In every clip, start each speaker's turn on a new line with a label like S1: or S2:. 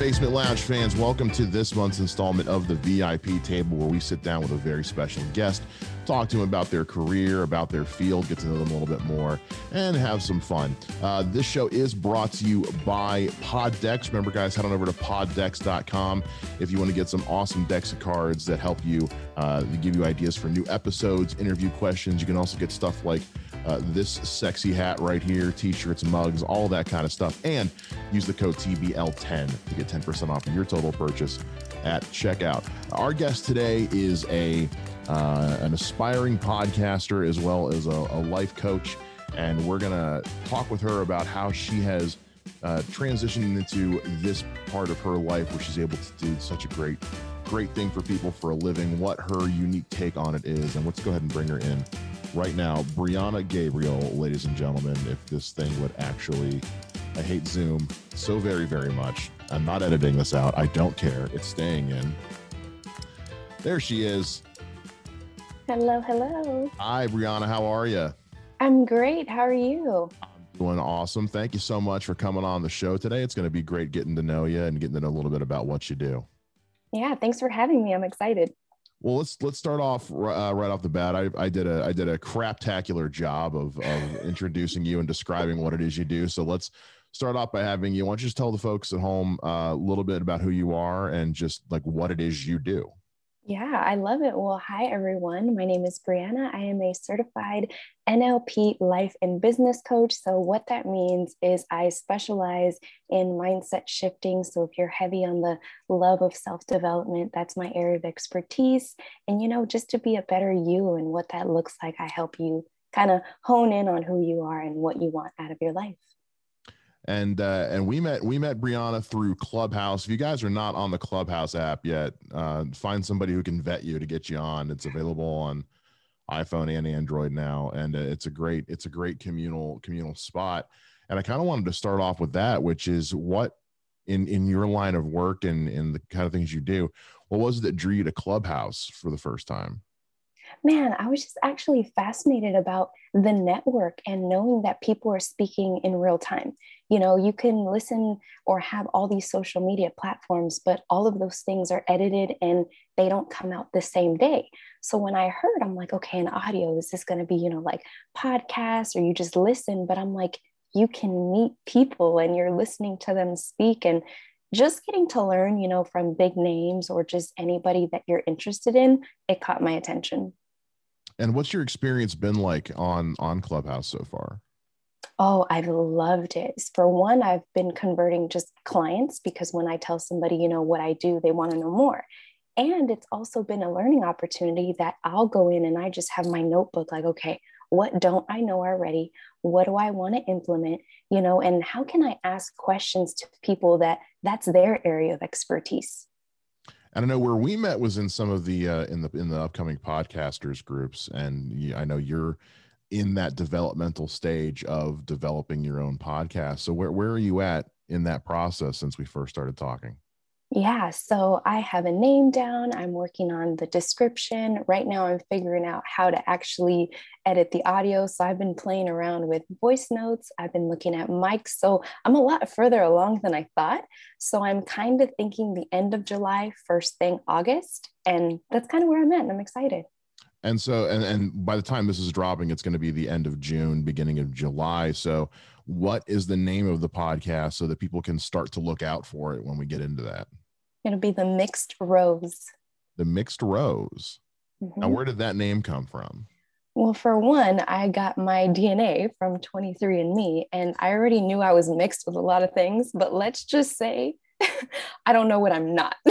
S1: Basement Lounge fans, welcome to this month's installment of the VIP table where we sit down with a very special guest, talk to them about their career, about their field, get to know them a little bit more, and have some fun. Uh, this show is brought to you by Poddecks. Remember, guys, head on over to poddecks.com if you want to get some awesome decks of cards that help you uh, give you ideas for new episodes, interview questions. You can also get stuff like uh, this sexy hat right here, t-shirts, mugs, all that kind of stuff. And use the code TBL10 to get 10% off of your total purchase at checkout. Our guest today is a uh, an aspiring podcaster as well as a, a life coach, and we're gonna talk with her about how she has uh, transitioned into this part of her life where she's able to do such a great great thing for people for a living, what her unique take on it is, and let's go ahead and bring her in right now. Breana Gabriel, ladies and gentlemen, if this thing would actually, I hate Zoom so very, very much. I'm not editing this out. I don't care. It's staying in. There she is.
S2: Hello, hello.
S1: Hi, Breana. How are you?
S2: I'm great. How are you?
S1: I'm doing awesome. Thank you so much for coming on the show today. It's going to be great getting to know you and getting to know a little bit about what you do.
S2: Yeah, thanks for having me. I'm excited.
S1: Well, let's let's start off uh, right off the bat. I, I did a I did a craptacular job of of introducing you and describing what it is you do. So let's start off by having you. Why don't you just tell the folks at home uh, a little bit about who you are and just like what it is you do.
S2: Yeah, I love it. Well, hi, everyone. My name is Breana. I am a certified NLP life and business coach. So, what that means is I specialize in mindset shifting. So, if you're heavy on the love of self development, that's my area of expertise. And, you know, just to be a better you and what that looks like, I help you kind of hone in on who you are and what you want out of your life
S1: and uh, and we met we met Breana through Clubhouse. If you guys are not on the Clubhouse app yet, uh, find somebody who can vet you to get you on. It's available on iPhone and Android now, and uh, it's a great it's a great communal communal spot. And I kind of wanted to start off with that, which is what in in your line of work and in the kind of things you do. What was it that drew you to Clubhouse for the first time?
S2: Man, I was just actually fascinated about the network and knowing that people are speaking in real time. You know, you can listen or have all these social media platforms, but all of those things are edited and they don't come out the same day. So when I heard, I'm like, okay, an audio, is this going to be, you know, like podcast or you just listen? But I'm like, you can meet people and you're listening to them speak and just getting to learn, you know, from big names or just anybody that you're interested in, it caught my attention.
S1: And what's your experience been like on on Clubhouse so far?
S2: Oh, I've loved it. For one, I've been converting just clients because when I tell somebody, you know, what I do, they want to know more. And it's also been a learning opportunity that I'll go in and I just have my notebook like, okay, what don't I know already? What do I want to implement? You know, and how can I ask questions to people that that's their area of expertise?
S1: And I know where we met was in some of the uh, in the in the upcoming podcasters groups, and I know you're in that developmental stage of developing your own podcast. So where where are you at in that process since we first started talking?
S2: Yeah, so I have a name down. I'm working on the description. Right now, I'm figuring out how to actually edit the audio. So I've been playing around with voice notes. I've been looking at mics. So I'm a lot further along than I thought. So I'm kind of thinking the end of July, first thing August. And that's kind of where I'm at. And I'm excited.
S1: And so, and, and by the time this is dropping, it's going to be the end of June, beginning of July. So, what is the name of the podcast so that people can start to look out for it when we get into that?
S2: It'll be the mixed rose.
S1: The mixed rose. Mm-hmm. Now, where did that name come from?
S2: Well, for one, I got my DNA from 23andMe, and I already knew I was mixed with a lot of things, but let's just say I don't know what I'm not.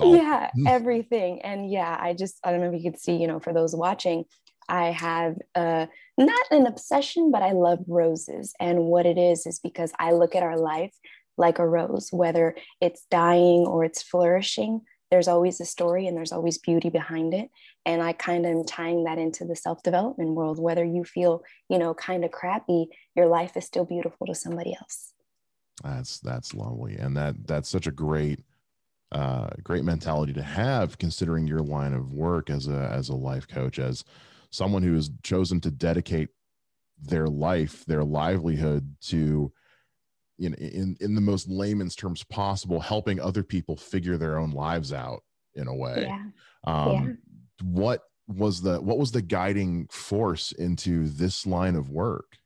S2: yeah, everything. And yeah, I just, I don't know if you could see, you know, for those watching, I have uh, not an obsession, but I love roses. And what it is, is because I look at our life like a rose, whether it's dying or it's flourishing. There's always a story and there's always beauty behind it. And I kind of am tying that into the self development world. Whether you feel, you know, kind of crappy, your life is still beautiful to somebody else.
S1: That's that's lovely, and that that's such a great uh, great mentality to have, considering your line of work as a as a life coach, as someone who has chosen to dedicate their life, their livelihood to in in in the most layman's terms possible helping other people figure their own lives out in a way
S2: Yeah.
S1: um
S2: Yeah.
S1: what was the what was the guiding force into this line of work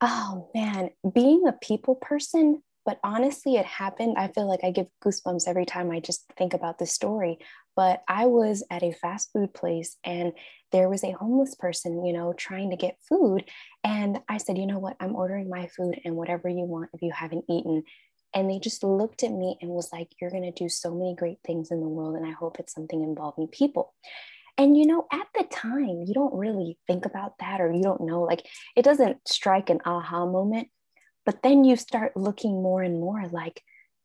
S2: Oh man, being a people person, but honestly, it happened. I feel like I give goosebumps every time I just think about this story. But I was at a fast food place and there was a homeless person, you know, trying to get food. And I said, you know what? I'm ordering my food and whatever you want if you haven't eaten. And they just looked at me and was like, you're going to do so many great things in the world. And I hope it's something involving people. And you know, at the time, you don't really think about that or you don't know, like it doesn't strike an aha moment. But then you start looking more and more like,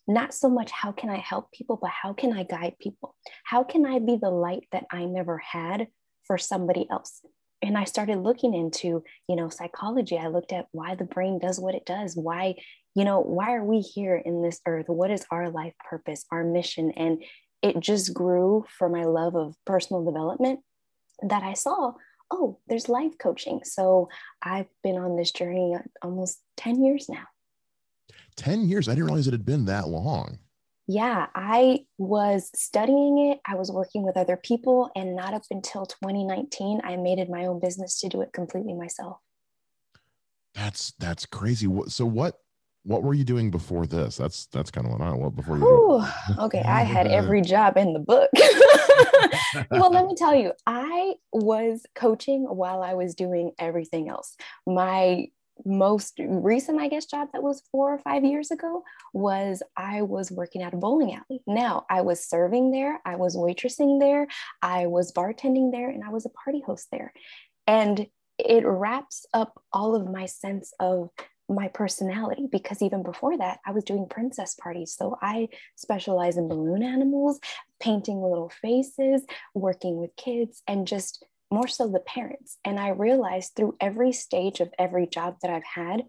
S2: not so much how can I help people, but how can I guide people? How can I be the light that I never had for somebody else? And I started looking into, you know, psychology. I looked at why the brain does what it does, why, you know, why are we here in this earth? What is our life purpose, our mission? And it just grew for my love of personal development that I saw, oh, there's life coaching. So I've been on this journey almost 10 years now.
S1: 10 years i didn't realize it had been that long
S2: Yeah, I was studying it. I was working with other people, and not up until 2019, I made it my own business to do it completely myself.
S1: that's that's crazy so what what were you doing before this that's that's kind of what i what before you
S2: Whew, okay, I had every job in the book. well, let me tell you, I was coaching while I was doing everything else. My most recent, I guess, job that was four or five years ago was I was working at a bowling alley. Now I was serving there, I was waitressing there, I was bartending there, and I was a party host there. And it wraps up all of my sense of my personality because even before that, I was doing princess parties. So I specialize in balloon animals, painting little faces, working with kids, and just more so the parents. And I realized through every stage of every job that I've had,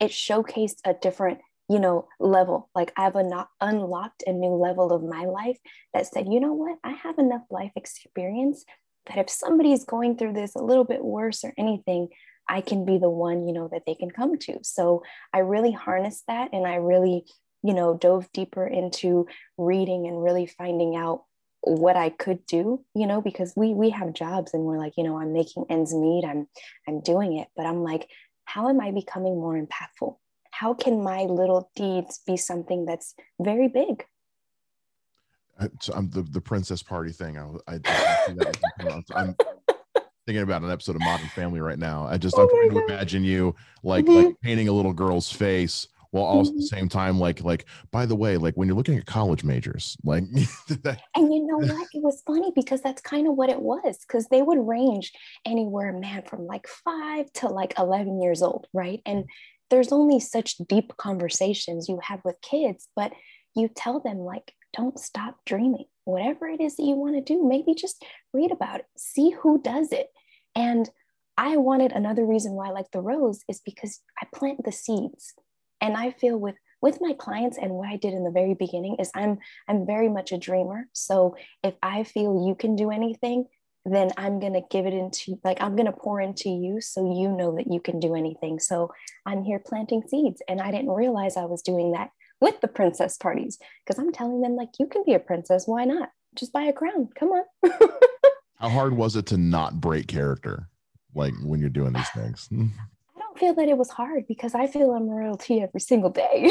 S2: it showcased a different you know level. Like i've un- unlocked a new level of my life that said you know what? I have enough life experience that if somebody's going through this a little bit worse or anything i can be the one you know that they can come to. So i really harnessed that and i really you know dove deeper into reading and really finding out what I could do, you know, because we we have jobs and we're like, you know, I'm making ends meet, I'm I'm doing it, but I'm like, how am I becoming more impactful? How can my little deeds be something that's very big?
S1: I- so I'm the, the princess party thing. I, I, I I'm thinking about an episode of Modern Family right now. I just
S2: Oh
S1: I'm trying
S2: my
S1: to imagine you like
S2: Mhm.
S1: like painting a little girl's face while also at the
S2: Mhm.
S1: same time like like by the way like when you're looking at college majors like that,
S2: And you know what? It was funny because that's kind of what it was because they would range anywhere, man, from like five to like 11 years old, right? And there's only such deep conversations you have with kids, but you tell them, like, don't stop dreaming. Whatever it is that you want to do, maybe just read about it, see who does it. And I wanted another reason why I like the rose is because I plant the seeds. And I feel with with my clients and what I did in the very beginning is I'm I'm very much a dreamer. So if I feel you can do anything, then I'm going to give it into like I'm going to pour into you so you know that you can do anything. So I'm here planting seeds and I didn't realize I was doing that with the princess parties because I'm telling them like you can be a princess, why not? Just buy a crown. Come on.
S1: how hard was it to not break character like when you're doing these things
S2: don't feel that it was hard because I feel I'm royalty every single day.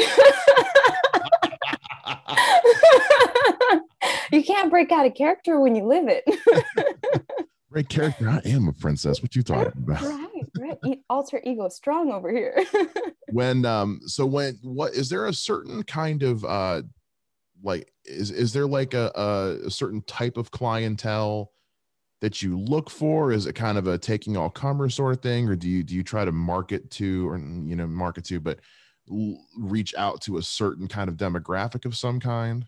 S2: you can't break out a character when you live it.
S1: break character i am a princess what you talking about
S2: right, right. E- Alter ego strong over here.
S1: when um so when what is there a certain kind of uh like is is there like a, a, a certain type of clientele that you look for is it kind of a taking all commerce sort of thing or do you do you try to market to or you know market to but reach out to a certain kind of demographic of some kind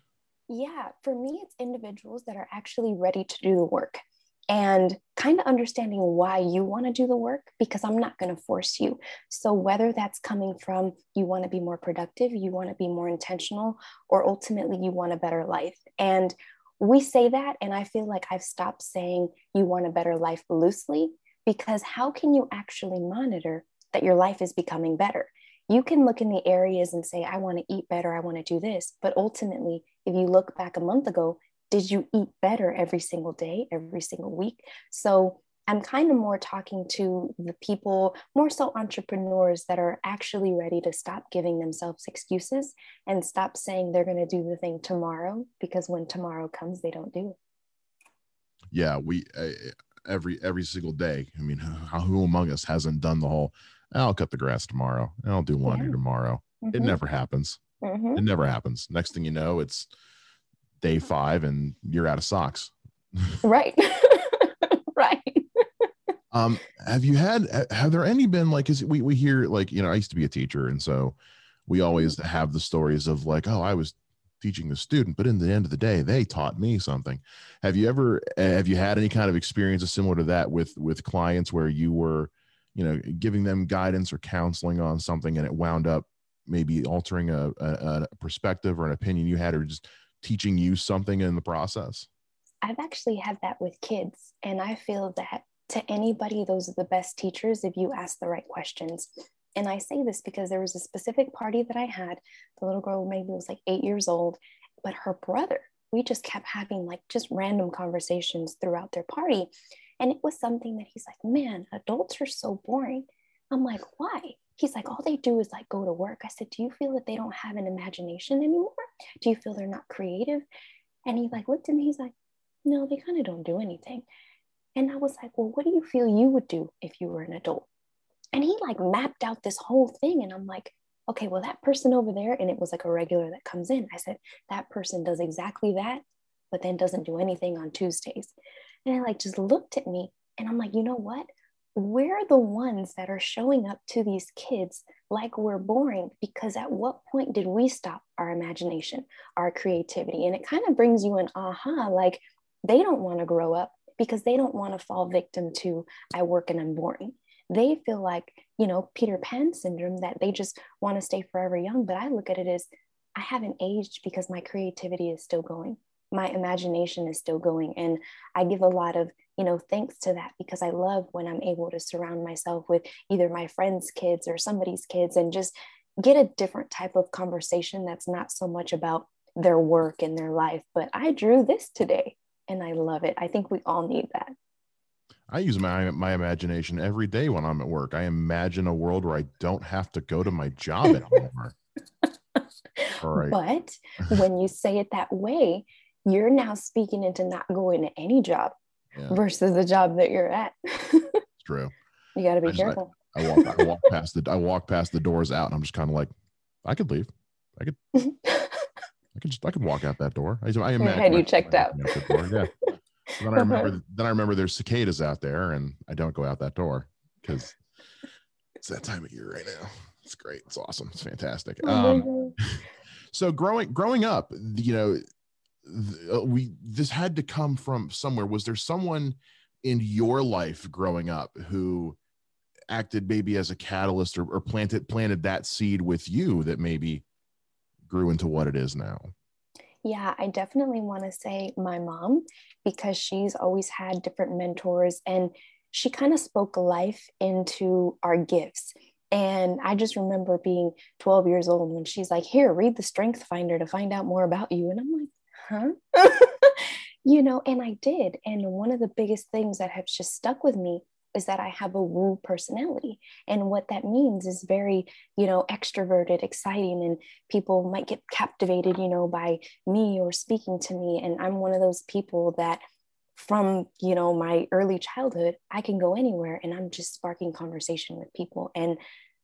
S2: yeah, for me, it's individuals that are actually ready to do the work and kind of understanding why you want to do the work because I'm not going to force you. So, whether that's coming from you want to be more productive, you want to be more intentional, or ultimately you want a better life. And we say that, and I feel like I've stopped saying you want a better life loosely because how can you actually monitor that your life is becoming better? you can look in the areas and say, I want to eat better, I want to do this. But ultimately, if you look back a month ago, did you eat better every single day, every single week? So I'm kind of more talking to the people, more so entrepreneurs that are actually ready to stop giving themselves excuses and stop saying they're going to do the thing tomorrow because when tomorrow comes, they don't do it.
S1: Yeah, we uh, every every single day. I mean, who, who among us hasn't done the whole? I'll cut the grass tomorrow. I'll do laundry yeah. tomorrow. Mm-hmm. It never happens. Mm-hmm. It never happens. Next thing you know, it's day five and you're out of socks.
S2: right. right
S1: um have you had have there any been like is we we hear like you know i used to be a teacher and so we always mm-hmm. have the stories of like oh i was teaching the student but in the end of the day they taught me something have you ever have you had any kind of experiences similar to that with with clients where you were you know giving them guidance or counseling on something and it wound up maybe altering a, a, a perspective or an opinion you had or just teaching you something in the process
S2: I've actually had that with kids, and I feel that to anybody, those are the best teachers if you ask the right questions. And I say this because there was a specific party that I had. The little girl maybe was like eight years old, but her brother, we just kept having like just random conversations throughout their party. And it was something that he's like, man, adults are so boring. I'm like, why? He's like, all they do is like go to work. I said, do you feel that they don't have an imagination anymore? Do you feel they're not creative? And he like looked at me, he's like, no, they kind of don't do anything. And I was like, well, what do you feel you would do if you were an adult? And he like mapped out this whole thing. And I'm like, okay, well, that person over there, and it was like a regular that comes in. I said, that person does exactly that, but then doesn't do anything on Tuesdays. And I like just looked at me and I'm like, you know what? We're the ones that are showing up to these kids like we're boring because at what point did we stop our imagination, our creativity? And it kind of brings you an aha like they don't want to grow up because they don't want to fall victim to I work and I'm boring. They feel like, you know, Peter Pan syndrome that they just want to stay forever young. But I look at it as I haven't aged because my creativity is still going. My imagination is still going. And I give a lot of, you know, thanks to that because I love when I'm able to surround myself with either my friends' kids or somebody's kids and just get a different type of conversation that's not so much about their work and their life, but I drew this today and I love it. I think we all need that.
S1: I use my my imagination every day when I'm at work. I imagine a world where I don't have to go to my job anymore.
S2: right. But when you say it that way, you're now speaking into not going to any job yeah. versus the job that you're at.
S1: it's true.
S2: You got to be I careful.
S1: I, I, walk, I walk past the I walk past the doors out, and I'm just kind of like, I could leave. I could. I could just I could walk out that door. I, I
S2: imagine had you checked out.
S1: Door, yeah. then I remember then I remember there's cicadas out there, and I don't go out that door because it's that time of year right now. It's great. It's awesome. It's fantastic. Oh um, so growing growing up, you know, uh, we this had to come from somewhere. Was there someone in your life growing up who acted maybe as a catalyst or, or planted planted that seed with you that maybe grew into what it is now?
S2: Yeah, I definitely want to say my mom because she's always had different mentors and she kind of spoke life into our gifts. And I just remember being 12 years old when she's like, Here, read the Strength Finder to find out more about you. And I'm like, Huh? you know, and I did. And one of the biggest things that has just stuck with me is that I have a woo personality. And what that means is very, you know, extroverted, exciting, and people might get captivated, you know, by me or speaking to me. And I'm one of those people that from, you know, my early childhood, I can go anywhere and I'm just sparking conversation with people. And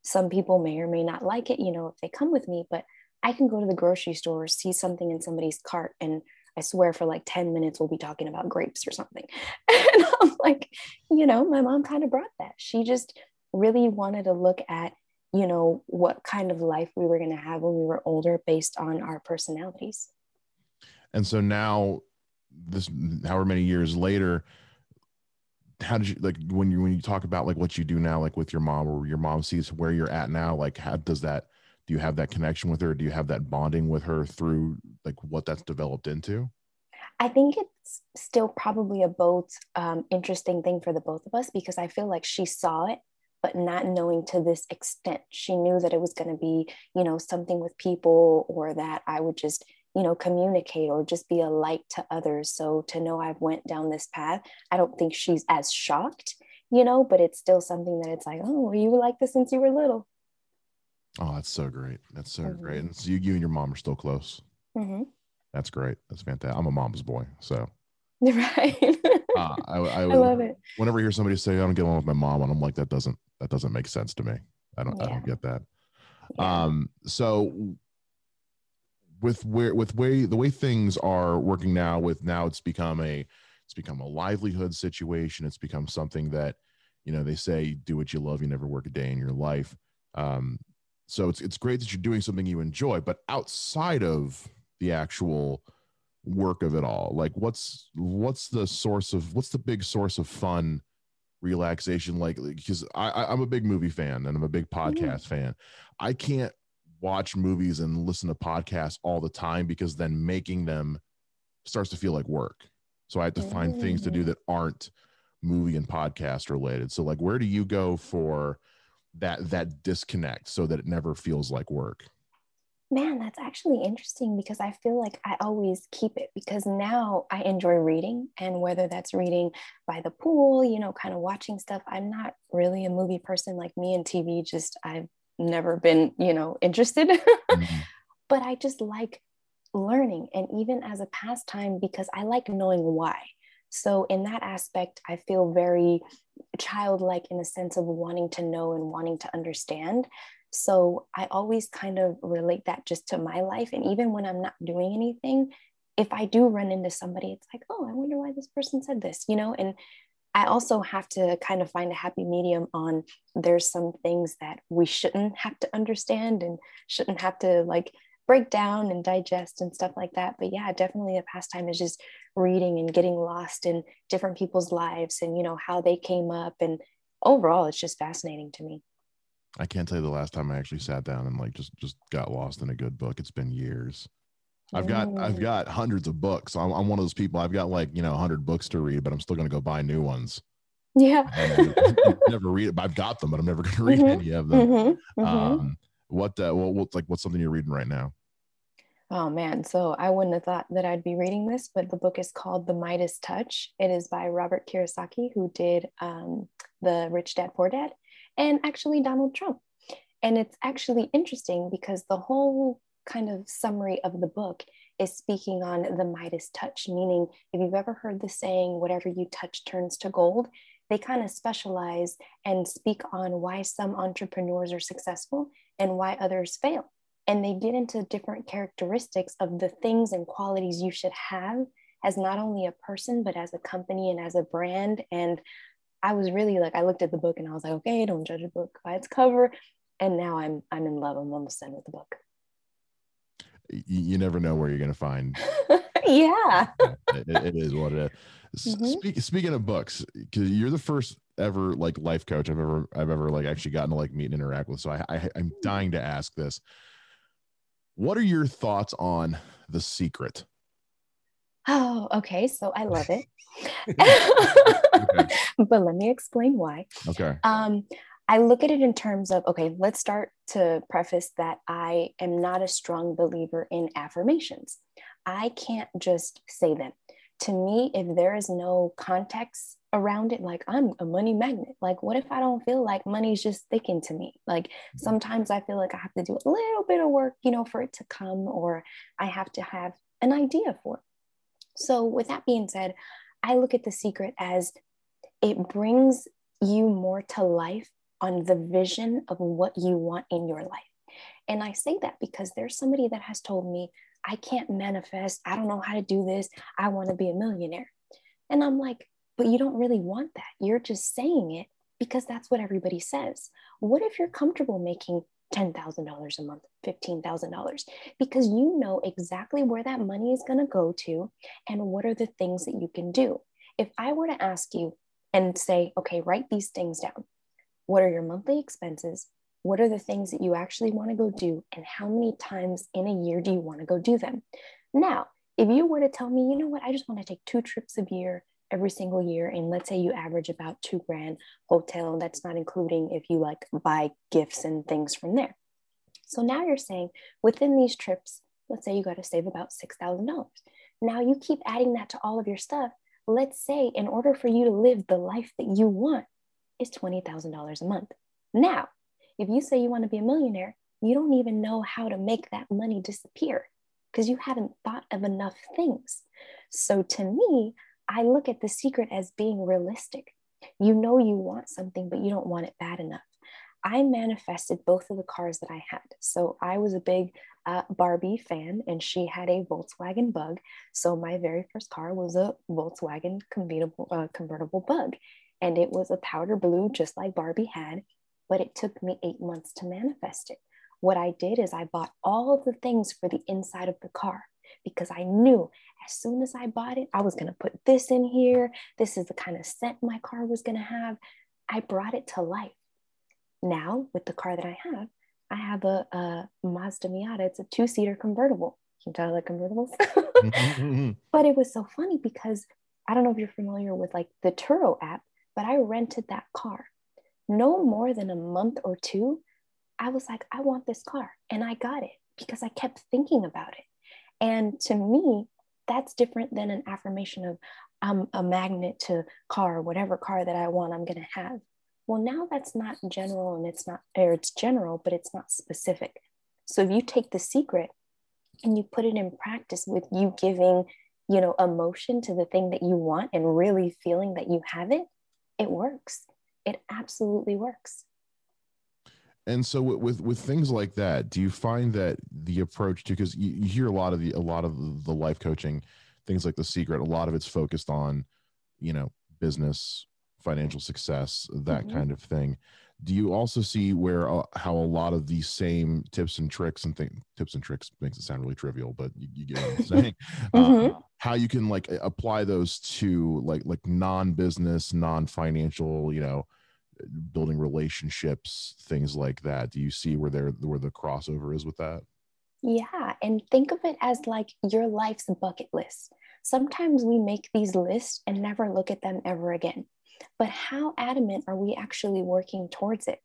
S2: some people may or may not like it, you know, if they come with me, but I can go to the grocery store, see something in somebody's cart and I swear for like 10 minutes we'll be talking about grapes or something. And I'm like, you know, my mom kind of brought that. She just really wanted to look at, you know, what kind of life we were going to have when we were older based on our personalities.
S1: And so now this however many years later, how did you like when you when you talk about like what you do now like with your mom or your mom sees where you're at now like how does that do you have that connection with her do you have that bonding with her through like what that's developed into
S2: i think it's still probably a both um, interesting thing for the both of us because i feel like she saw it but not knowing to this extent. She knew that it was going to be, you know, something with people or that I would just, you know, communicate or just be a light to others. So to know I've went down this path, I don't think she's as shocked, you know, but it's still something that it's like, oh, you were like this since you were little.
S1: Oh, that's so great. That's so mm-hmm. great. And so you, you and your mom are still close. Mm-hmm. That's great. That's fantastic. I'm a mom's boy, so
S2: right.
S1: uh, I, I, I, love it. Whenever I hear somebody say I don't get along with my mom, and I'm like, that doesn't that doesn't make sense to me. I don't yeah. I don't get that. Yeah. Um. So with where with way the way things are working now, with now it's become a it's become a livelihood situation. It's become something that you know they say do what you love, you never work a day in your life. Um. So it's it's great that you're doing something you enjoy, but outside of the actual work of it all like what's what's the source of what's the big source of fun relaxation like because I, i'm a big movie fan and i'm a big podcast mm. fan i can't watch movies and listen to podcasts all the time because then making them starts to feel like work so i have to find mm. things to do mm. that aren't movie and podcast related so like where do you go for that that disconnect so that it never feels like work
S2: Man, that's actually interesting because I feel like I always keep it because now I enjoy reading. And whether that's reading by the pool, you know, kind of watching stuff, I'm not really a movie person like me and TV, just I've never been, you know, interested. mm-hmm. But I just like learning and even as a pastime because I like knowing why. So, in that aspect, I feel very childlike in the sense of wanting to know and wanting to understand. So I always kind of relate that just to my life. And even when I'm not doing anything, if I do run into somebody, it's like, oh, I wonder why this person said this, you know? And I also have to kind of find a happy medium on there's some things that we shouldn't have to understand and shouldn't have to like break down and digest and stuff like that. But yeah, definitely a pastime is just reading and getting lost in different people's lives and, you know, how they came up. And overall, it's just fascinating to me.
S1: I can't tell you the last time I actually sat down and like just just got lost in a good book. It's been years. I've got I've got hundreds of books. I'm, I'm one of those people. I've got like you know hundred books to read, but I'm still going to go buy new ones.
S2: Yeah,
S1: never read it. I've got them, but I'm never going to read mm-hmm. any of them. Mm-hmm. Mm-hmm. Um, what uh, what what's like what's something you're reading right now?
S2: Oh man, so I wouldn't have thought that I'd be reading this, but the book is called The Midas Touch. It is by Robert Kiyosaki, who did um, the Rich Dad Poor Dad, and actually Donald Trump. And it's actually interesting because the whole kind of summary of the book is speaking on the Midas touch, meaning if you've ever heard the saying, whatever you touch turns to gold, they kind of specialize and speak on why some entrepreneurs are successful and why others fail. And they get into different characteristics of the things and qualities you should have as not only a person, but as a company and as a brand. And I was really like, I looked at the book and I was like, okay, don't judge a book by its cover. And now I'm I'm in love. I'm almost done with the book.
S1: You, never know where you're going to find.
S2: yeah,
S1: it, it is what it is. Mm-hmm. Speak, speaking of books, because you're the first ever like life coach I've ever I've ever like actually gotten to like meet and interact with. So I, I I'm dying to ask this. What are your thoughts on the secret?
S2: Oh, okay. So I love it. okay. But let me explain why.
S1: Okay.
S2: Um, I look at it in terms of okay, let's start to preface that I am not a strong believer in affirmations. I can't just say them. To me, if there is no context around it, like I'm a money magnet, like what if I don't feel like money's just sticking to me? Like mm-hmm. sometimes I feel like I have to do a little bit of work, you know, for it to come, or I have to have an idea for it. So, with that being said, I look at the secret as it brings you more to life on the vision of what you want in your life. And I say that because there's somebody that has told me, I can't manifest. I don't know how to do this. I want to be a millionaire. And I'm like, but you don't really want that. You're just saying it because that's what everybody says. What if you're comfortable making $10,000 a month, $15,000? Because you know exactly where that money is going to go to and what are the things that you can do. If I were to ask you and say, okay, write these things down, what are your monthly expenses? What are the things that you actually want to go do? And how many times in a year do you want to go do them? Now, if you were to tell me, you know what, I just want to take two trips a year every single year and let's say you average about two grand hotel that's not including if you like buy gifts and things from there. So now you're saying within these trips let's say you got to save about $6000 now you keep adding that to all of your stuff. Let's say in order for you to live the life that you want is $20000 a month. Now if you say you want to be a millionaire you don't even know how to make that money disappear because you haven't thought of enough things. So to me I look at the secret as being realistic. You know you want something, but you don't want it bad enough. I manifested both of the cars that I had. So I was a big uh, Barbie fan, and she had a Volkswagen Bug. So my very first car was a Volkswagen convertible, uh, convertible Bug, and it was a powder blue, just like Barbie had. But it took me eight months to manifest it. What I did is I bought all of the things for the inside of the car because I knew as soon as I bought it, I was going to put this in here. This is the kind of scent my car was going to have. I brought it to life. Now, with the car that I have, I have a, a Mazda Miata. It's a two seater convertible. Can you tell I like convertibles? Mm-hmm. but it was so funny because I don't know if you're familiar with like the Turo app, but I rented that car. No more than a month or two, I was like, I want this car. And I got it because I kept thinking about it. And to me, that's different than an affirmation of I'm a magnet to car, whatever car that I want, I'm going to have. Well, now that's not general and it's not, or it's general, but it's not specific. So if you take the secret and you put it in practice with you giving, you know, emotion to the thing that you want and really feeling that you have it, it works. It absolutely works
S1: and so with with things like that do you find that the approach to because you, you, hear a lot of the a lot of the life coaching things like the secret a lot of it's focused on you know business financial success that mm-hmm. kind of thing do you also see where uh, how a lot of these same tips and tricks and things tips and tricks makes it sound really trivial but you, you get what i'm saying mm-hmm. uh, how you can like apply those to like like non-business non-financial you know building relationships things like that. Do you see where there where the crossover is with that?
S2: Yeah and think of it as like your life's bucket list. Sometimes we make these lists and never look at them ever again. But how adamant are we actually working towards it?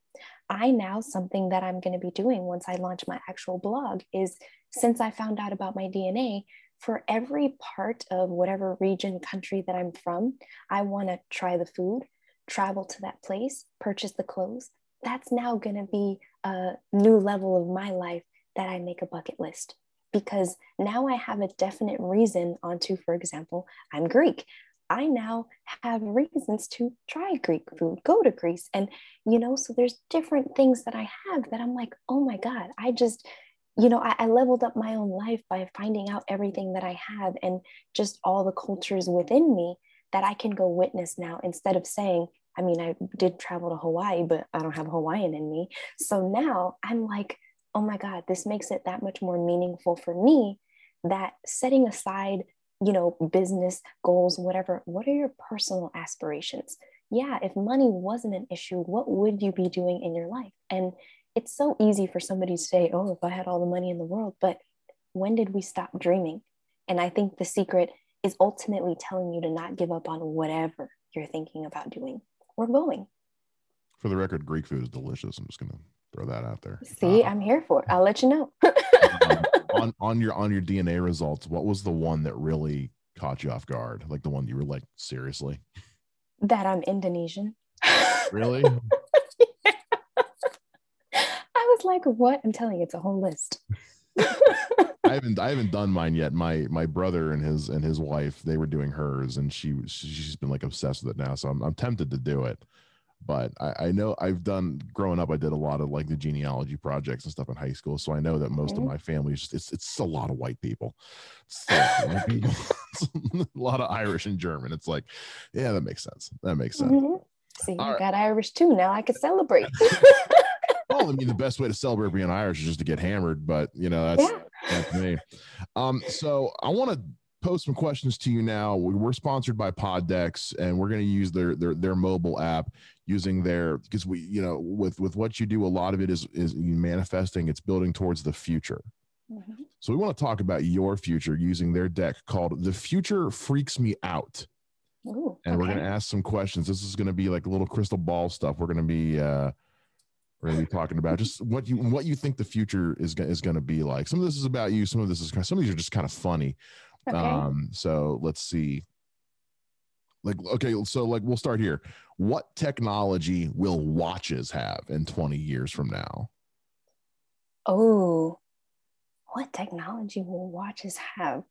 S2: I now something that i'm going to be doing once i launch my actual blog is since i found out about my dna for every part of whatever region country that i'm from i want to try the food travel to that place, purchase the clothes, that's now going to be a new level of my life that I make a bucket list because now I have a definite reason onto, for example, I'm Greek. I now have reasons to try Greek food, go to Greece. And, you know, so there's different things that I have that I'm like, oh my God, I just, you know, I, I leveled up my own life by finding out everything that I have and just all the cultures within me that I can go witness now instead of saying, I mean, I did travel to Hawaii, but I don't have Hawaiian in me. So now I'm like, oh my God, this makes it that much more meaningful for me that setting aside, you know, business goals, whatever, what are your personal aspirations? Yeah, if money wasn't an issue, what would you be doing in your life? And it's so easy for somebody to say, oh, if I had all the money in the world, but when did we stop dreaming? And I think the secret is ultimately telling you to not give up on whatever you're thinking about doing we're going.
S1: For the record, Greek food is delicious. I'm just gonna throw that out there.
S2: See, uh, I'm here for it. I'll let you know.
S1: um, on on your on your DNA results, what was the one that really caught you off guard? Like the one you were like, seriously?
S2: That I'm Indonesian.
S1: Really?
S2: yeah. I was like, what? I'm telling you, it's a whole list.
S1: I haven't I haven't done mine yet. My my brother and his and his wife they were doing hers, and she she's been like obsessed with it now. So I'm I'm tempted to do it, but I, I know I've done growing up. I did a lot of like the genealogy projects and stuff in high school, so I know that most mm-hmm. of my family is just, it's it's a lot of white people. a lot of Irish and German. It's like, yeah, that makes sense. That makes sense. Mm-hmm.
S2: See, All I got Irish too. Now I can celebrate.
S1: well, I mean, the best way to celebrate being Irish is just to get hammered, but you know, that's, yeah. that's me. Um, so I want to post some questions to you now. We're sponsored by Poddecks, and we're going to use their, their their mobile app using their because we you know with with what you do, a lot of it is is manifesting. It's building towards the future. Mm-hmm. So we want to talk about your future using their deck called "The Future Freaks Me Out."
S2: Ooh,
S1: and we're going to ask some questions. This is going to be like a little crystal ball stuff. We're going to be uh, we're going to be talking about just what you what you think the future is is going to be like. Some of this is about you. Some of this is some of these are just kind of funny.
S2: Okay.
S1: Um, so let's see. Like okay, so like we'll start here. What technology will watches have in 20 years from now?
S2: Oh, what technology will watches have?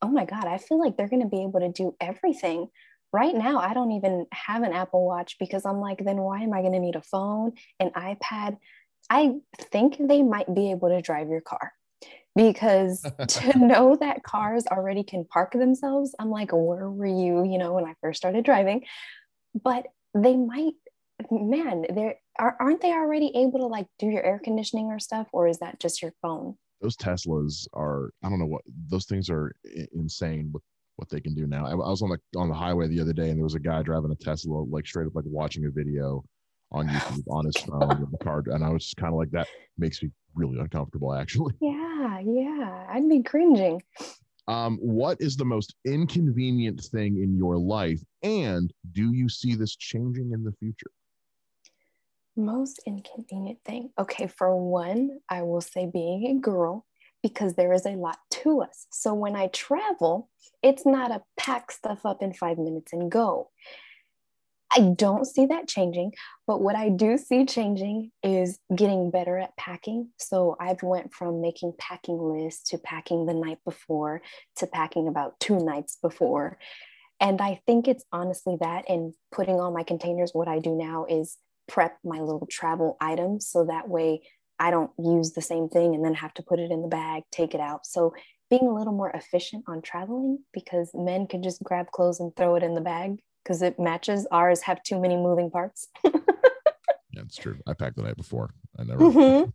S2: Oh my God, I feel like they're going to be able to do everything. Right now, I don't even have an Apple Watch because I'm like, then why am I going to need a phone, an iPad? I think they might be able to drive your car because to know that cars already can park themselves, I'm like, where were you, you know, when I first started driving? But they might, man, they're are, aren't they already able to like do your air conditioning or stuff, or is that just your phone?
S1: Those Teslas are I don't know what those things are insane what what they can do now. I, I was on the on the highway the other day and there was a guy driving a Tesla like straight up like watching a video on YouTube on his phone with the car and I was just kind of like that makes me really uncomfortable actually.
S2: Yeah, yeah, I'd be cringing.
S1: Um, what is the most inconvenient thing in your life, and do you see this changing in the future?
S2: Most inconvenient thing. Okay, for one, I will say being a girl because there is a lot to us. So when I travel, it's not a pack stuff up in five minutes and go. I don't see that changing, but what I do see changing is getting better at packing. So I've went from making packing lists to packing the night before to packing about two nights before. And I think it's honestly that and putting all my containers. What I do now is prep my little travel items so that way I don't use the same thing and then have to put it in the bag, take it out. So being a little more efficient on traveling because men can just grab clothes and throw it in the bag because it matches. Ours have too many moving parts.
S1: Yeah, it's true. I packed the night before. I never.
S2: Mm-hmm.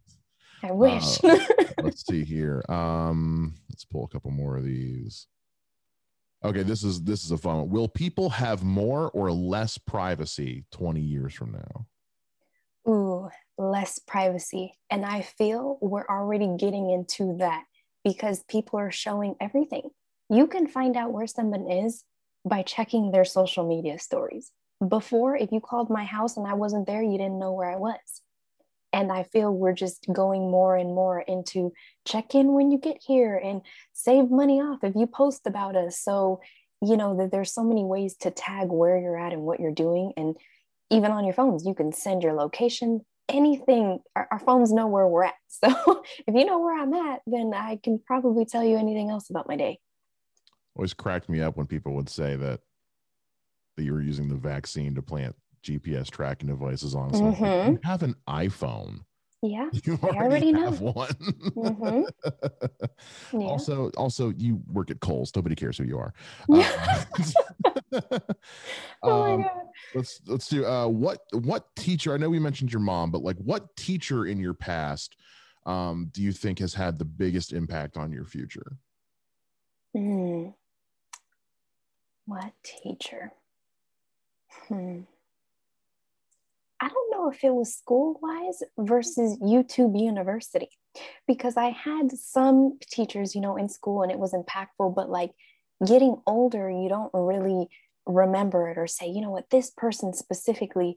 S2: I wish.
S1: Uh, let's see here. Um, let's pull a couple more of these. Okay, this is this is a fun one. Will people have more or less privacy 20 years from now?
S2: Less privacy. And I feel we're already getting into that because people are showing everything. You can find out where someone is by checking their social media stories. Before, if you called my house and I wasn't there, you didn't know where I was. And I feel we're just going more and more into check in when you get here and save money off if you post about us. So, you know, that there's so many ways to tag where you're at and what you're doing. And even on your phones, you can send your location, anything. Our, our phones know where we're at. So if you know where I'm at, then I can probably tell you anything else about my day.
S1: Always cracked me up when people would say that that you were using the vaccine to plant GPS tracking devices on.
S2: Mhm.
S1: you have an iPhone.
S2: Yeah.
S1: You
S2: already know.
S1: have one.
S2: Mhm. Yeah.
S1: Also, also, you work at Kohl's. Nobody cares who you are.
S2: Yeah.
S1: Uh,
S2: oh
S1: um,
S2: my God.
S1: let's let's do uh what what teacher i know we mentioned your mom but like what teacher in your past um do you think has had the biggest impact on your future
S2: Hmm. What teacher? Hmm. I don't know if it was school wise mm-hmm. versus YouTube University because I had some teachers, you know, in school and it was impactful, but like getting older, you don't really remember it or say, you know what, this person specifically,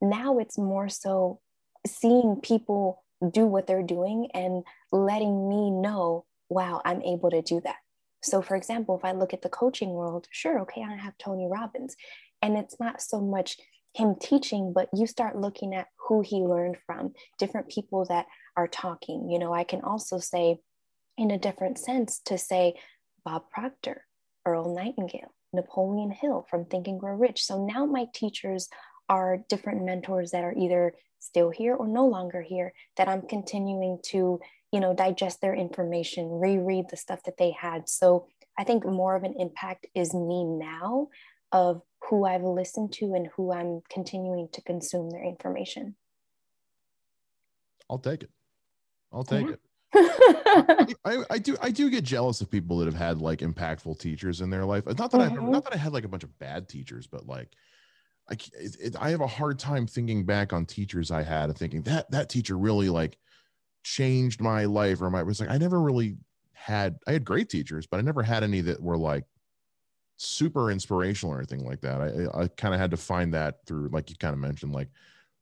S2: now it's more so seeing people do what they're doing and letting me know, wow, I'm able to do that. So, for example, if I look at the coaching world, sure, okay, I have Tony Robbins, and it's not so much him teaching, but you start looking at who he learned from, different people that are talking. You know, I can also say, in a different sense, to say Bob Proctor, Earl Nightingale, Napoleon Hill from Think and Grow Rich. So now my teachers are different mentors that are either still here or no longer here that I'm continuing to you know digest their information reread the stuff that they had so i think more of an impact is me now of who i've listened to and who i'm continuing to consume their information
S1: i'll take it i'll take
S2: Yeah.
S1: it I, I do I do get jealous of people that have had like impactful teachers in their life. It's Not that I've
S2: Mhm.
S1: not that I had like a bunch of bad teachers, but like I it, it- I have a hard time thinking back on teachers I had and thinking that that teacher really like changed my life or my it was like I never really had I had great teachers, but I never had any that were like super inspirational or anything like that. I, I kind of had to find that through, like you kind of mentioned, like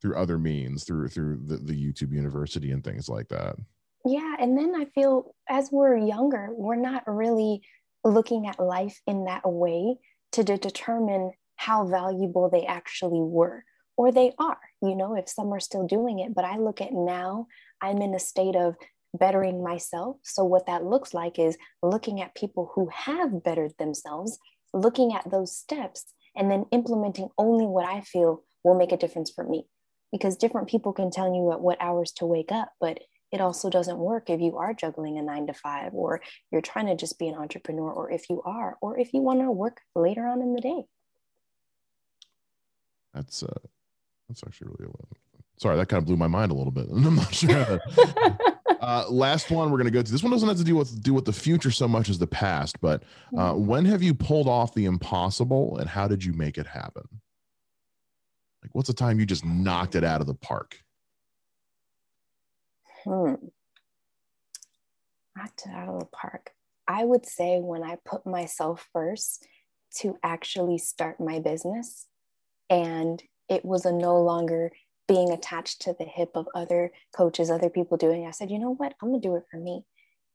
S1: through other means, through through the, the YouTube University and things like that.
S2: Yeah, and then I feel as we're younger, we're not really looking at life in that way to de- determine how valuable they actually were or they are. You know, if some are still doing it, but I look at now, I'm in a state of bettering myself. So, what that looks like is looking at people who have bettered themselves, looking at those steps, and then implementing only what I feel will make a difference for me. Because different people can tell you at what hours to wake up, but it also doesn't work if you are juggling a nine to five, or you're trying to just be an entrepreneur, or if you are, or if you want to work later on in the day.
S1: That's uh, that's actually really sorry that kind of blew my mind a little bit. I'm not sure. Uh, last one we're going to go to. This one doesn't have to do with do with the future so much as the past, but uh, mm-hmm. when have you pulled off the impossible, and how did you make it happen? Like, what's the time you just knocked it out of the park?
S2: Hmm. Knocked it out of the park. I would say when I put myself first to actually start my business, and it was a no longer being attached to the hip of other coaches, other people doing. I said, you know what? I'm to do it for me.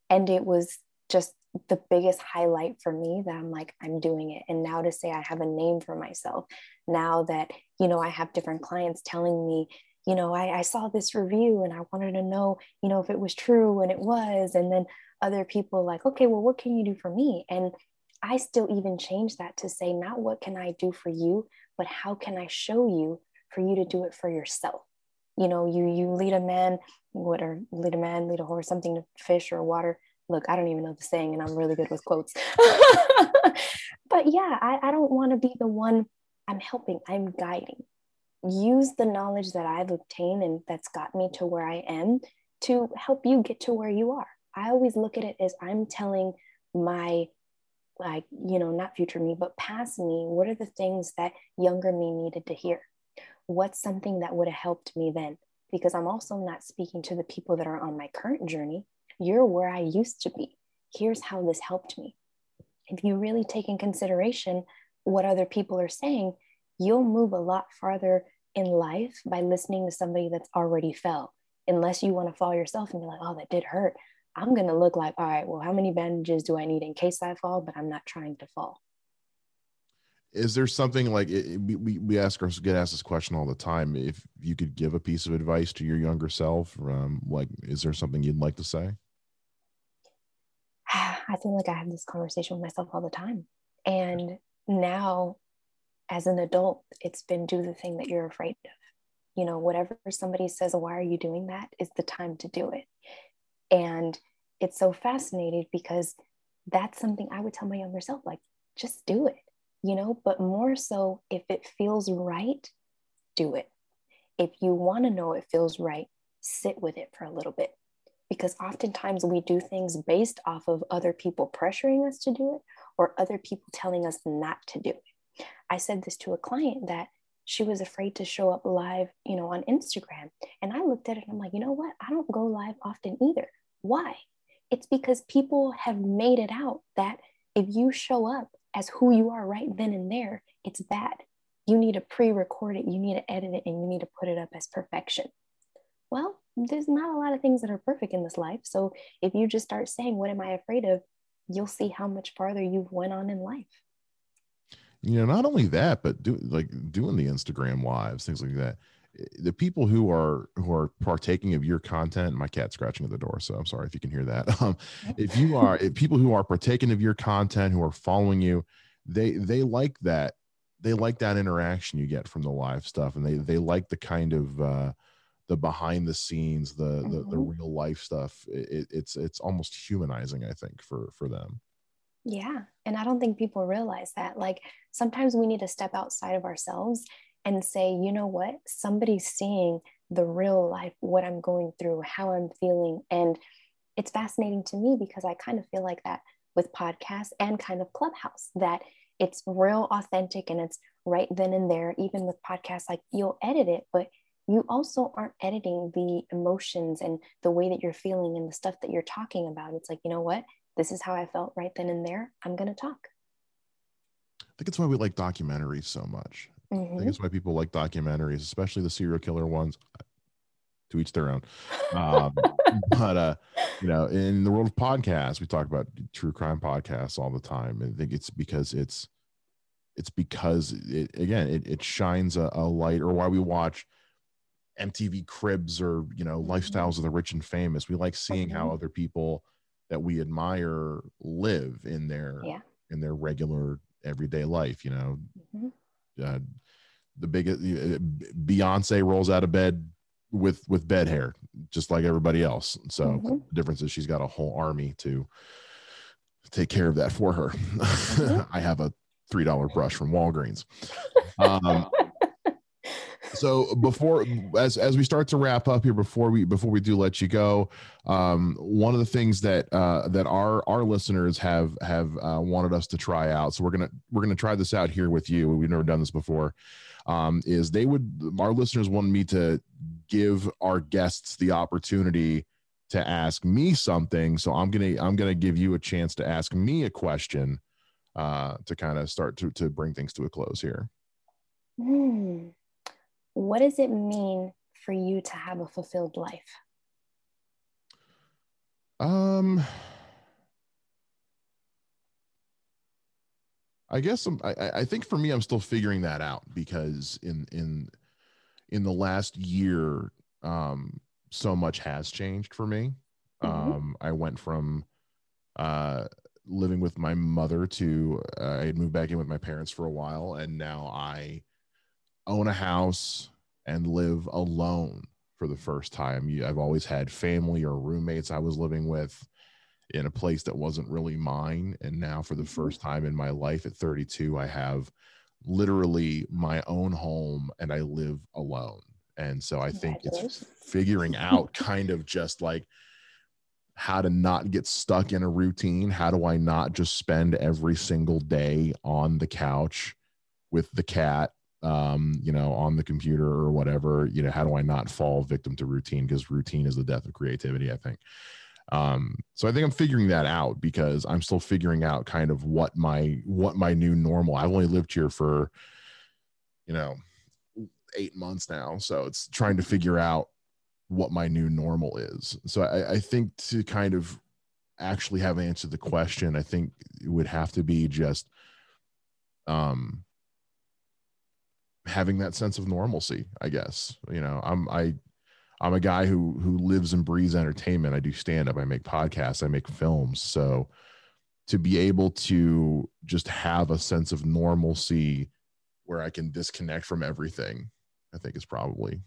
S2: And it was just the biggest highlight for me that I'm like, I'm doing it. And now to say I have a name for myself, now that, you know, I have different clients telling me, you know, I, I saw this review and I wanted to know, you know, if it was true and it was. And then other people like, okay, well, what can you do for me? And I still even change that to say, not what can I do for you, but how can I show you for you to do it for yourself. You know, you you lead a man, what or lead a man, lead a horse, something to fish or water. Look, I don't even know the saying, and I'm really good with quotes. but yeah, I, I don't want to be the one I'm helping, I'm guiding. Use the knowledge that I've obtained and that's got me to where I am to help you get to where you are. I always look at it as I'm telling my like you know not future me but past me what are the things that younger me needed to hear what's something that would have helped me then? Because I'm also not speaking to the people that are on my current journey. You're where I used to be. Here's how this helped me. If you really take in consideration what other people are saying, you'll move a lot farther in life by listening to somebody that's already fell. Unless you want to fall yourself and be like, oh, that did hurt. I'm going to look like, all right, well, how many bandages do I need in case I fall? But I'm not trying to fall
S1: is there something like it, we, we ask us get asked this question all the time if you could give a piece of advice to your younger self um, like is there something you'd like to say?
S2: I feel like i have this conversation with myself all the time. And now as an adult it's been do the thing that you're afraid of. You know whatever somebody says why are you doing that? is the time to do it. And it's so fascinating because that's something i would tell my younger self like just do it you know, but more so if it feels right, do it. If you want to know it feels right, sit with it for a little bit. Because oftentimes we do things based off of other people pressuring us to do it or other people telling us not to do it. I said this to a client that she was afraid to show up live, you know, on Instagram. And I looked at it and I'm like, you know what? I don't go live often either. Why? It's because people have made it out that if you show up as who you are right then and there, it's bad. You need to pre record it, you need to edit it, and you need to put it up as perfection. Well, there's not a lot of things that are perfect in this life. So if you just start saying, What am I afraid of? you'll see how much farther you've went on in life.
S1: You know, not only that, but do like doing the Instagram lives, things like that the people who are who are partaking of your content my cat scratching at the door so i'm sorry if you can hear that um, if you are if people who are partaking of your content who are following you they they like that they like that interaction you get from the live stuff and they they like the kind of uh the behind the scenes the mm-hmm. the, the, mm-hmm. real life stuff it, it's it's almost humanizing i think for for them
S2: yeah and i don't think people realize that like sometimes we need to step outside of ourselves and say, you know what, somebody's seeing the real life, what I'm going through, how I'm feeling. And it's fascinating to me because I kind of feel like that with podcasts and kind of Clubhouse, that it's real authentic and it's right then and there. Even with podcasts, like you'll edit it, but you also aren't editing the emotions and the way that you're feeling and the stuff that you're talking about. It's like, you know what? This is how I felt right then and there. I'm going to talk.
S1: I think it's why we like documentaries so much. I think it's why people like documentaries, especially the serial killer ones. To each their own. Um, but uh, you know, in the world of podcasts, we talk about true crime podcasts all the time. And I think it's because it's it's because it again it, it shines a, a light or why we watch MTV Cribs or you know
S2: Mhm.
S1: lifestyles of the rich and famous. We like seeing how
S2: Mhm.
S1: other people that we admire live in their
S2: Yeah.
S1: in their regular everyday life. You know,
S2: Mhm.
S1: uh, the biggest Beyonce rolls out of bed with with bed hair, just like everybody else. So
S2: Mhm.
S1: the difference is she's got a whole army to take care of that for her.
S2: Mhm.
S1: I have a three dollar brush from Walgreens. Um, so before as as we start to wrap up here before we before we do let you go um one of the things that uh that our our listeners have have uh, wanted us to try out so we're gonna we're gonna try this out here with you we've never done this before um is they would our listeners wanted me to give our guests the opportunity to ask me something so i'm gonna i'm gonna give you a chance to ask me a question uh to kind of start to to bring things to a close here
S2: Hmm. What does it mean for you to have a fulfilled life?
S1: Um, I guess I'm, I, I think for me, I'm still figuring that out because in in in the last year, um, so much has changed for me.
S2: Mhm.
S1: Um, I went from uh living with my mother to uh, I had moved back in with my parents for a while, and now I own a house and live alone for the first time. I've always had family or roommates I was living with in a place that wasn't really mine. And now, for the
S2: Mhm.
S1: first time in my life at 32, I have literally my own home and I live alone. And so I think it's figuring out kind of just like how to not get stuck in a routine. How do I not just spend every single day on the couch with the cat um you know on the computer or whatever you know how do i not fall victim to routine because routine is the death of creativity i think um so i think i'm figuring that out because i'm still figuring out kind of what my what my new normal i've only lived here for you know eight months now. So it's trying to figure out what my new normal is. So i, I think to kind of actually have answered the question i think it would have to be just um having that sense of normalcy i guess. You know i'm i i'm a guy who who lives and breathes entertainment i do stand up i make podcasts i make films so to be able to just have a sense of normalcy where i can disconnect from everything i think is probably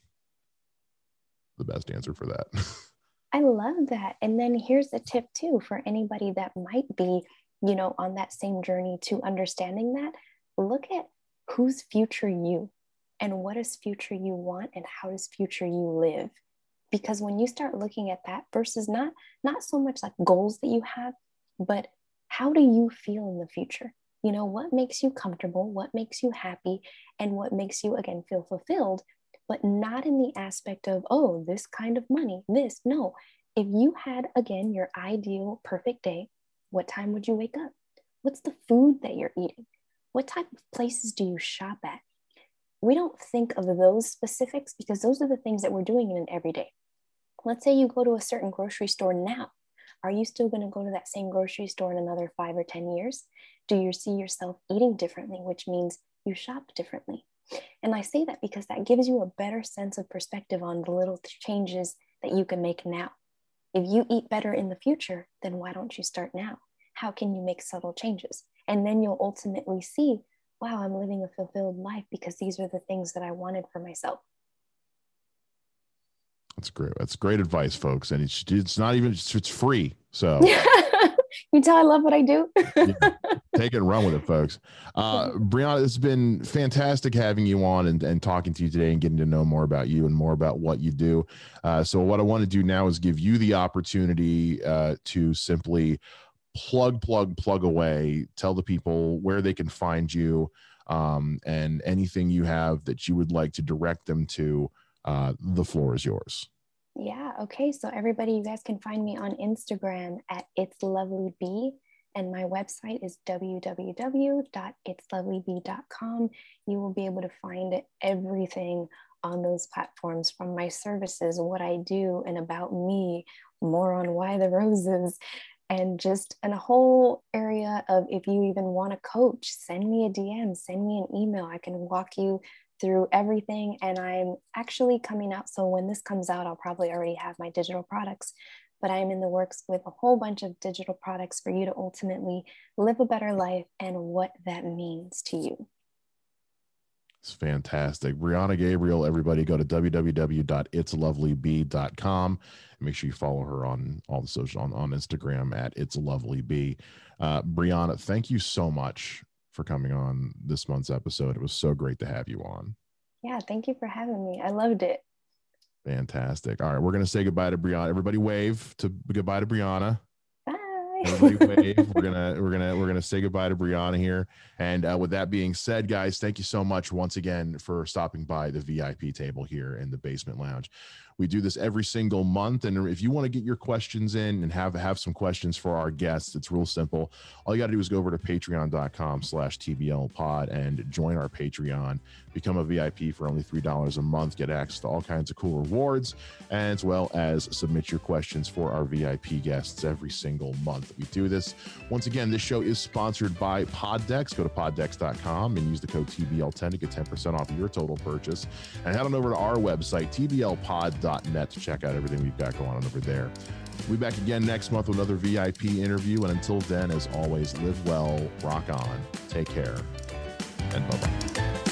S1: the best answer for that
S2: I love that. And then here's a tip too for anybody that might be, you know, on that same journey to understanding that. Look at who's future you and what does future you want and how does future you live? Because when you start looking at that versus not not so much like goals that you have, but how do you feel in the future? You know, what makes you comfortable, what makes you happy, and what makes you again feel fulfilled but not in the aspect of, oh, this kind of money, this. No. If you had, again, your ideal perfect day, what time would you wake up? What's the food that you're eating? What type of places do you shop at? We don't think of those specifics because those are the things that we're doing in an everyday. Let's say you go to a certain grocery store now. Are you still going to go to that same grocery store in another five or 10 years? Do you see yourself eating differently, which means you shop differently? And I say that because that gives you a better sense of perspective on the little changes that you can make now. If you eat better in the future, then why don't you start now? How can you make subtle changes? And then you'll ultimately see, wow, I'm living a fulfilled life because these are the things that I wanted for myself.
S1: that's great that's great advice folks and it's it's not even it's, free so
S2: you tell I love what I do.
S1: take it and run with it, folks. Uh, Breana, it's been fantastic having you on and, and talking to you today and getting to know more about you and more about what you do. Uh, so, what I want to do now is give you the opportunity uh, to simply plug, plug, plug away. Tell the people where they can find you um, and anything you have that you would like to direct them to. Uh, the floor is yours.
S2: Yeah. Okay. So everybody, you guys can find me on Instagram at it's lovely bee. And my website is www.itslovelybee.com. You will be able to find everything on those platforms from my services, what I do, and about me, more on why the roses, and just in a whole area of if you even want to coach, send me a DM, send me an email. I can walk you through everything. And I'm actually coming out. So when this comes out, I'll probably already have my digital products, but I'm in the works with a whole bunch of digital products for you to ultimately live a better life and what that means to you.
S1: It's fantastic. Breana Gabriel, everybody go to www.itslovelybee.com and make sure you follow her on all the social on, on Instagram at It's Lovely Bee. Uh, Breana, thank you so much for coming on this month's episode. It was so great to have you on.
S2: Yeah, thank you for having me. I loved it.
S1: Fantastic. All right, we're gonna say goodbye to Breana. Everybody wave to goodbye to Breana.
S2: Everybody
S1: wave. we're gonna we're gonna we're gonna say goodbye to Breana here. And uh, with that being said, guys, thank you so much once again for stopping by the VIP table here in the basement lounge. We do this every single month, and if you want to get your questions in and have have some questions for our guests, it's real simple. All you got to do is go over to Patreon.com/slash TBL Pod and join our Patreon. Become a VIP for only three dollars a month. Get access to all kinds of cool rewards, as well as submit your questions for our VIP guests every single month. We do this. Once again, this show is sponsored by Poddecks. Go to poddecks.com and use the code TBL10 to get 10% off your total purchase. And head on over to our website, TBLPod.com net to check out everything we've got going on over there. We'll be back again next month with another VIP interview. And until then, as always, live well, rock on, take care, and bye bye.